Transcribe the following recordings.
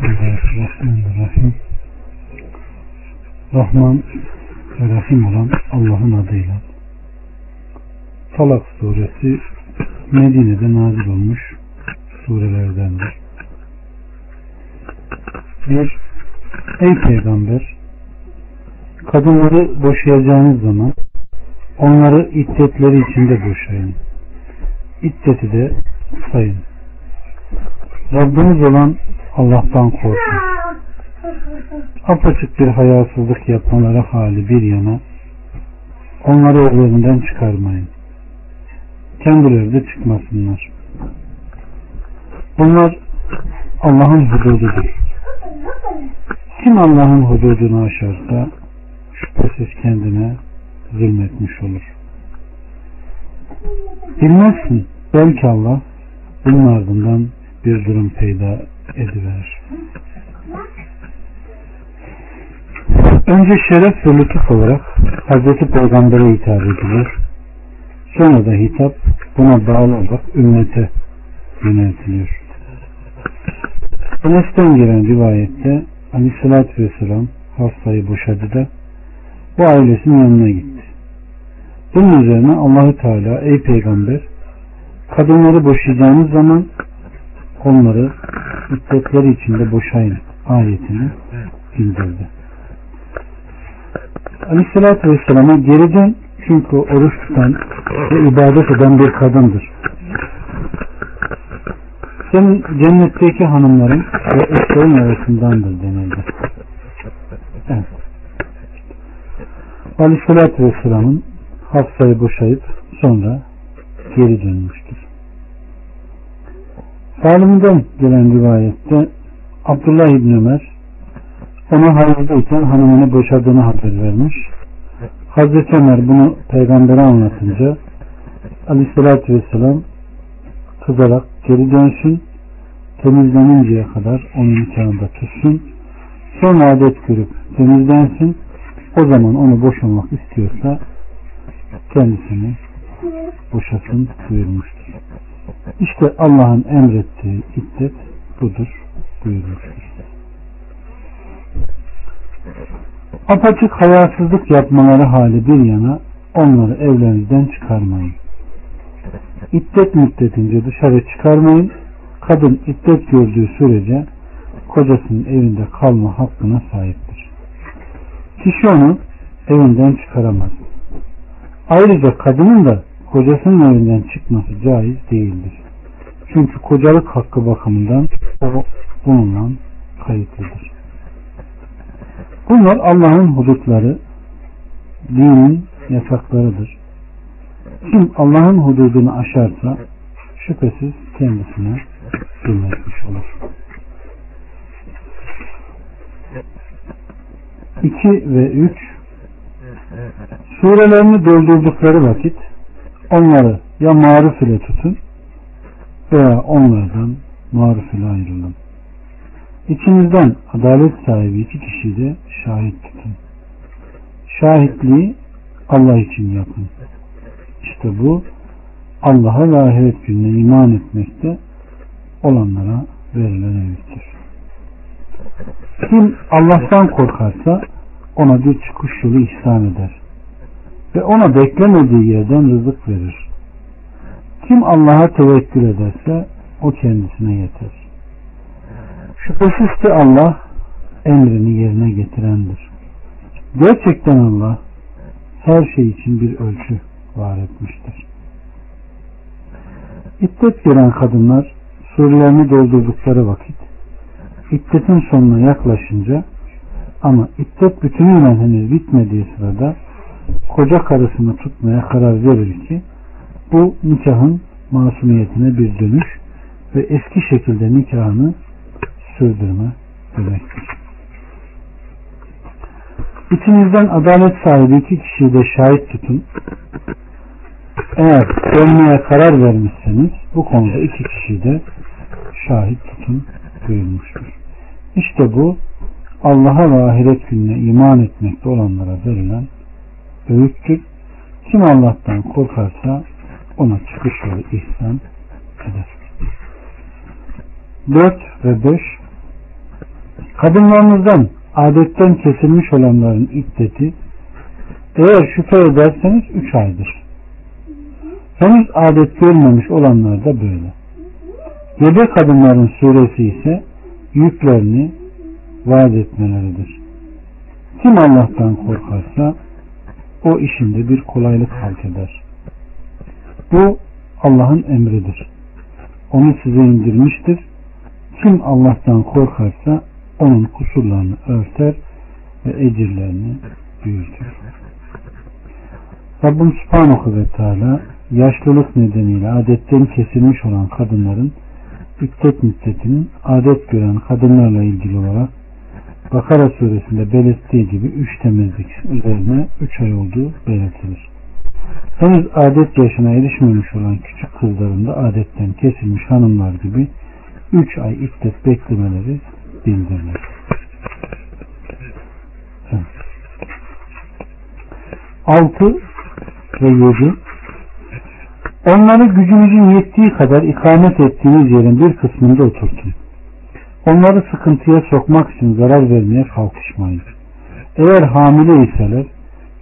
Bismillahirrahmanirrahim. Rahman ve Rahim olan Allah'ın adıyla. Talak suresi Medine'de nazil olmuş surelerdendir. Bir, ey peygamber kadınları boşayacağınız zaman onları iddetleri içinde boşayın. İddeti de sayın. Rabbiniz olan Allah'tan korkun. Apaçık bir hayasızlık yapmaları hali bir yana onları evlerinden çıkarmayın. Kendileri de çıkmasınlar. Bunlar Allah'ın hudududur. Kim Allah'ın hududunu aşarsa şüphesiz kendine zulmetmiş olur. Bilmezsin. Belki Allah bunun ardından bir durum peyda ediverir. Önce şeref ve lütuf olarak Hazreti Peygamber'e hitap edilir. Sonra da hitap buna bağlı olarak ümmete yöneltiliyor. Enes'ten gelen rivayette Aleyhisselatü Vesselam hastayı boşadı da bu ailesinin yanına gitti. Bunun üzerine Allahü Teala ey peygamber kadınları boşayacağınız zaman onları iddetleri içinde boşayın ayetini indirdi. Aleyhissalatü Vesselam'a geri dön çünkü o oruç tutan ve ibadet eden bir kadındır. Senin cennetteki hanımların ve eşlerin arasındandır denildi. Evet. Aleyhissalatü Vesselam'ın Hafsa'yı boşayıp sonra geri dönmüştür. Salim'den gelen rivayette Abdullah İbni Ömer ona hayırdayken hanımını boşadığını haber vermiş. Hazreti Ömer bunu peygambere anlatınca aleyhissalatü vesselam kızarak geri dönsün temizleninceye kadar onun nikahında tutsun sonra adet görüp temizlensin o zaman onu boşanmak istiyorsa kendisini boşasın buyurmuştur. İşte Allah'ın emrettiği iddet budur buyurmuştur. Apaçık hayasızlık yapmaları hali bir yana onları evlerinizden çıkarmayın. İddet müddetince dışarı çıkarmayın. Kadın iddet gördüğü sürece kocasının evinde kalma hakkına sahiptir. Kişi onu evinden çıkaramaz. Ayrıca kadının da kocasının evinden çıkması caiz değildir. Çünkü kocalık hakkı bakımından o bununla kayıtlıdır. Bunlar Allah'ın hudutları, dinin yasaklarıdır. Kim Allah'ın hududunu aşarsa şüphesiz kendisine zulmetmiş olur. 2 ve 3 Surelerini doldurdukları vakit onları ya maruf ile tutun veya onlardan maruf ile ayrılın. İçinizden adalet sahibi iki kişi de şahit tutun. Şahitliği Allah için yapın. İşte bu Allah'a ve ahiret gününe iman etmekte olanlara verilen öğüttür. Kim Allah'tan korkarsa ona bir çıkış yolu ihsan eder ve ona beklemediği yerden rızık verir. Kim Allah'a tevekkül ederse o kendisine yeter. Şüphesiz ki Allah emrini yerine getirendir. Gerçekten Allah her şey için bir ölçü var etmiştir. İddet gören kadınlar surelerini doldurdukları vakit iddetin sonuna yaklaşınca ama iddet bütünüyle henüz bitmediği sırada koca karısını tutmaya karar verir ki bu nikahın masumiyetine bir dönüş ve eski şekilde nikahını sürdürme demektir. İçinizden adalet sahibi iki kişiyi de şahit tutun. Eğer dönmeye karar vermişseniz bu konuda iki kişiyi de şahit tutun buyurmuştur. İşte bu Allah'a ve ahiret gününe iman etmekte olanlara verilen öğüttür. Kim Allah'tan korkarsa ona çıkış yolu ihsan eder. 4 ve 5 Kadınlarınızdan adetten kesilmiş olanların iddeti eğer şüphe ederseniz üç aydır. Henüz adet görmemiş olanlar da böyle. Gebe kadınların suresi ise yüklerini vaat etmeleridir. Kim Allah'tan korkarsa o işinde bir kolaylık halk eder. Bu Allah'ın emridir. Onu size indirmiştir. Kim Allah'tan korkarsa onun kusurlarını örter ve ecirlerini büyütür. Rabbim Subhanahu ve Teala yaşlılık nedeniyle adetten kesilmiş olan kadınların iddet müddetinin adet gören kadınlarla ilgili olarak Bakara suresinde belirttiği gibi üç temizlik üzerine üç ay olduğu belirtilir. Henüz adet yaşına erişmemiş olan küçük kızların da adetten kesilmiş hanımlar gibi üç ay iddet beklemeleri bildirilir. Altı ve yedi Onları gücünüzün yettiği kadar ikamet ettiğiniz yerin bir kısmında oturtun. Onları sıkıntıya sokmak için zarar vermeye kalkışmayın. Eğer hamile iseler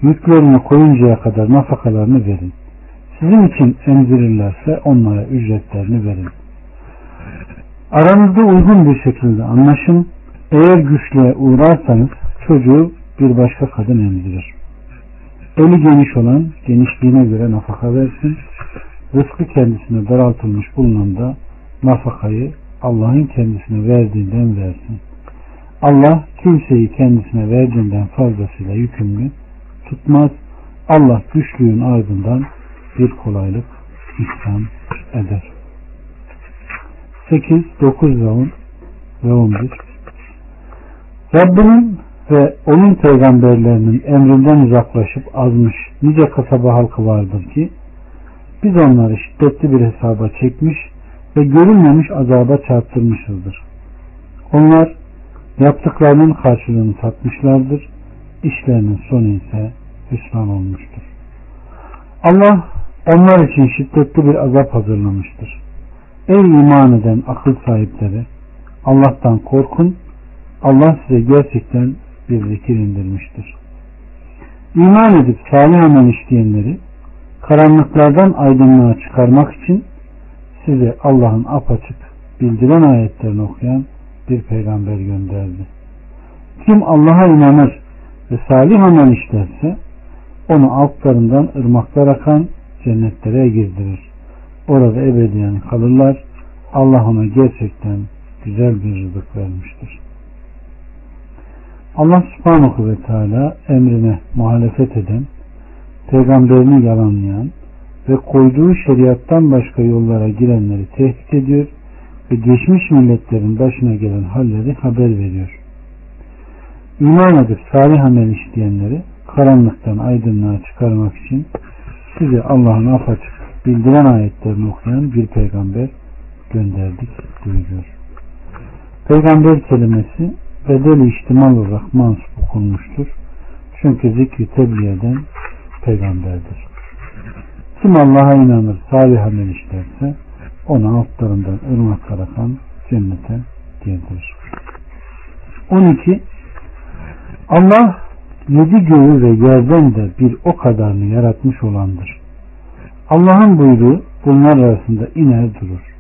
yüklerini koyuncaya kadar nafakalarını verin. Sizin için emzirirlerse onlara ücretlerini verin. Aranızda uygun bir şekilde anlaşın. Eğer güçlüğe uğrarsanız çocuğu bir başka kadın emzirir. Eli geniş olan genişliğine göre nafaka versin. Rızkı kendisine daraltılmış bulunan da nafakayı Allah'ın kendisine verdiğinden versin. Allah kimseyi kendisine verdiğinden fazlasıyla yükümlü tutmaz. Allah güçlüğün ardından bir kolaylık ihsan eder. 8, 9 ve 10 ve 11 Rabbinin ve onun peygamberlerinin emrinden uzaklaşıp azmış nice kasaba halkı vardır ki biz onları şiddetli bir hesaba çekmiş ve görünmemiş azaba çarptırmışızdır. Onlar yaptıklarının karşılığını tatmışlardır. İşlerinin sonu ise hüsran olmuştur. Allah onlar için şiddetli bir azap hazırlamıştır. Ey iman eden akıl sahipleri Allah'tan korkun. Allah size gerçekten bir zikir indirmiştir. İman edip salih amel işleyenleri karanlıklardan aydınlığa çıkarmak için size Allah'ın apaçık bildiren ayetlerini okuyan bir peygamber gönderdi. Kim Allah'a inanır ve salih amel işlerse onu altlarından ırmaklar akan cennetlere girdirir. Orada ebediyen kalırlar. Allah ona gerçekten güzel bir rızık vermiştir. Allah subhanahu ve teala emrine muhalefet eden, peygamberini yalanlayan ve koyduğu şeriattan başka yollara girenleri tehdit ediyor ve geçmiş milletlerin başına gelen halleri haber veriyor. İman edip salih amel işleyenleri karanlıktan aydınlığa çıkarmak için size Allah'ın apaçık bildiren ayetlerini okuyan bir peygamber gönderdik buyuruyor. Peygamber kelimesi bedeli ihtimal olarak mansup okunmuştur. Çünkü zikri tebliğ eden peygamberdir. Kim Allah'a inanır, salih amel işlerse ona altlarından ırmak akan cennete girdirir. 12. Allah yedi göğü ve yerden de bir o kadarını yaratmış olandır. Allah'ın buyruğu bunlar arasında iner durur.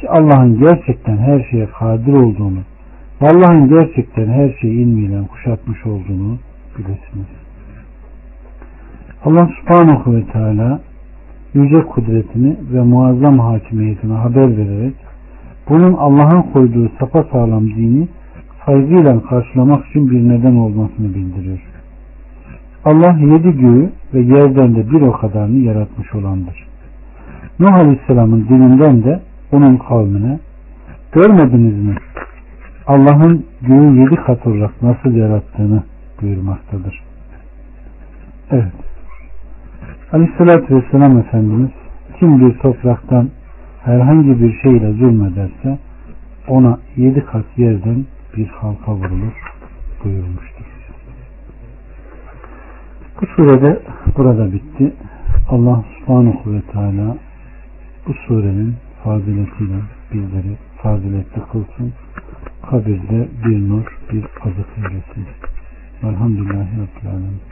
Ki Allah'ın gerçekten her şeye kadir olduğunu Allah'ın gerçekten her şeyi ilmiyle kuşatmış olduğunu bilesiniz. Allah subhanahu ve teala yüce kudretini ve muazzam hakimiyetini haber vererek bunun Allah'ın koyduğu sapa sağlam dini saygıyla karşılamak için bir neden olmasını bildiriyor. Allah yedi göğü ve yerden de bir o kadarını yaratmış olandır. Nuh Aleyhisselam'ın dininden de onun kavmine görmediniz mi? Allah'ın göğü yedi kat olarak nasıl yarattığını buyurmaktadır. Evet. Aleyhissalatü Vesselam Efendimiz kim bir topraktan herhangi bir şeyle zulmederse ona yedi kat yerden bir halka vurulur buyurmuştur. Bu surede burada bitti. Allah subhanahu ve teala bu surenin faziletiyle bizleri faziletli kılsın. kabirde bir nur, bir azık eylesin. Velhamdülillahi Rabbil Alemin.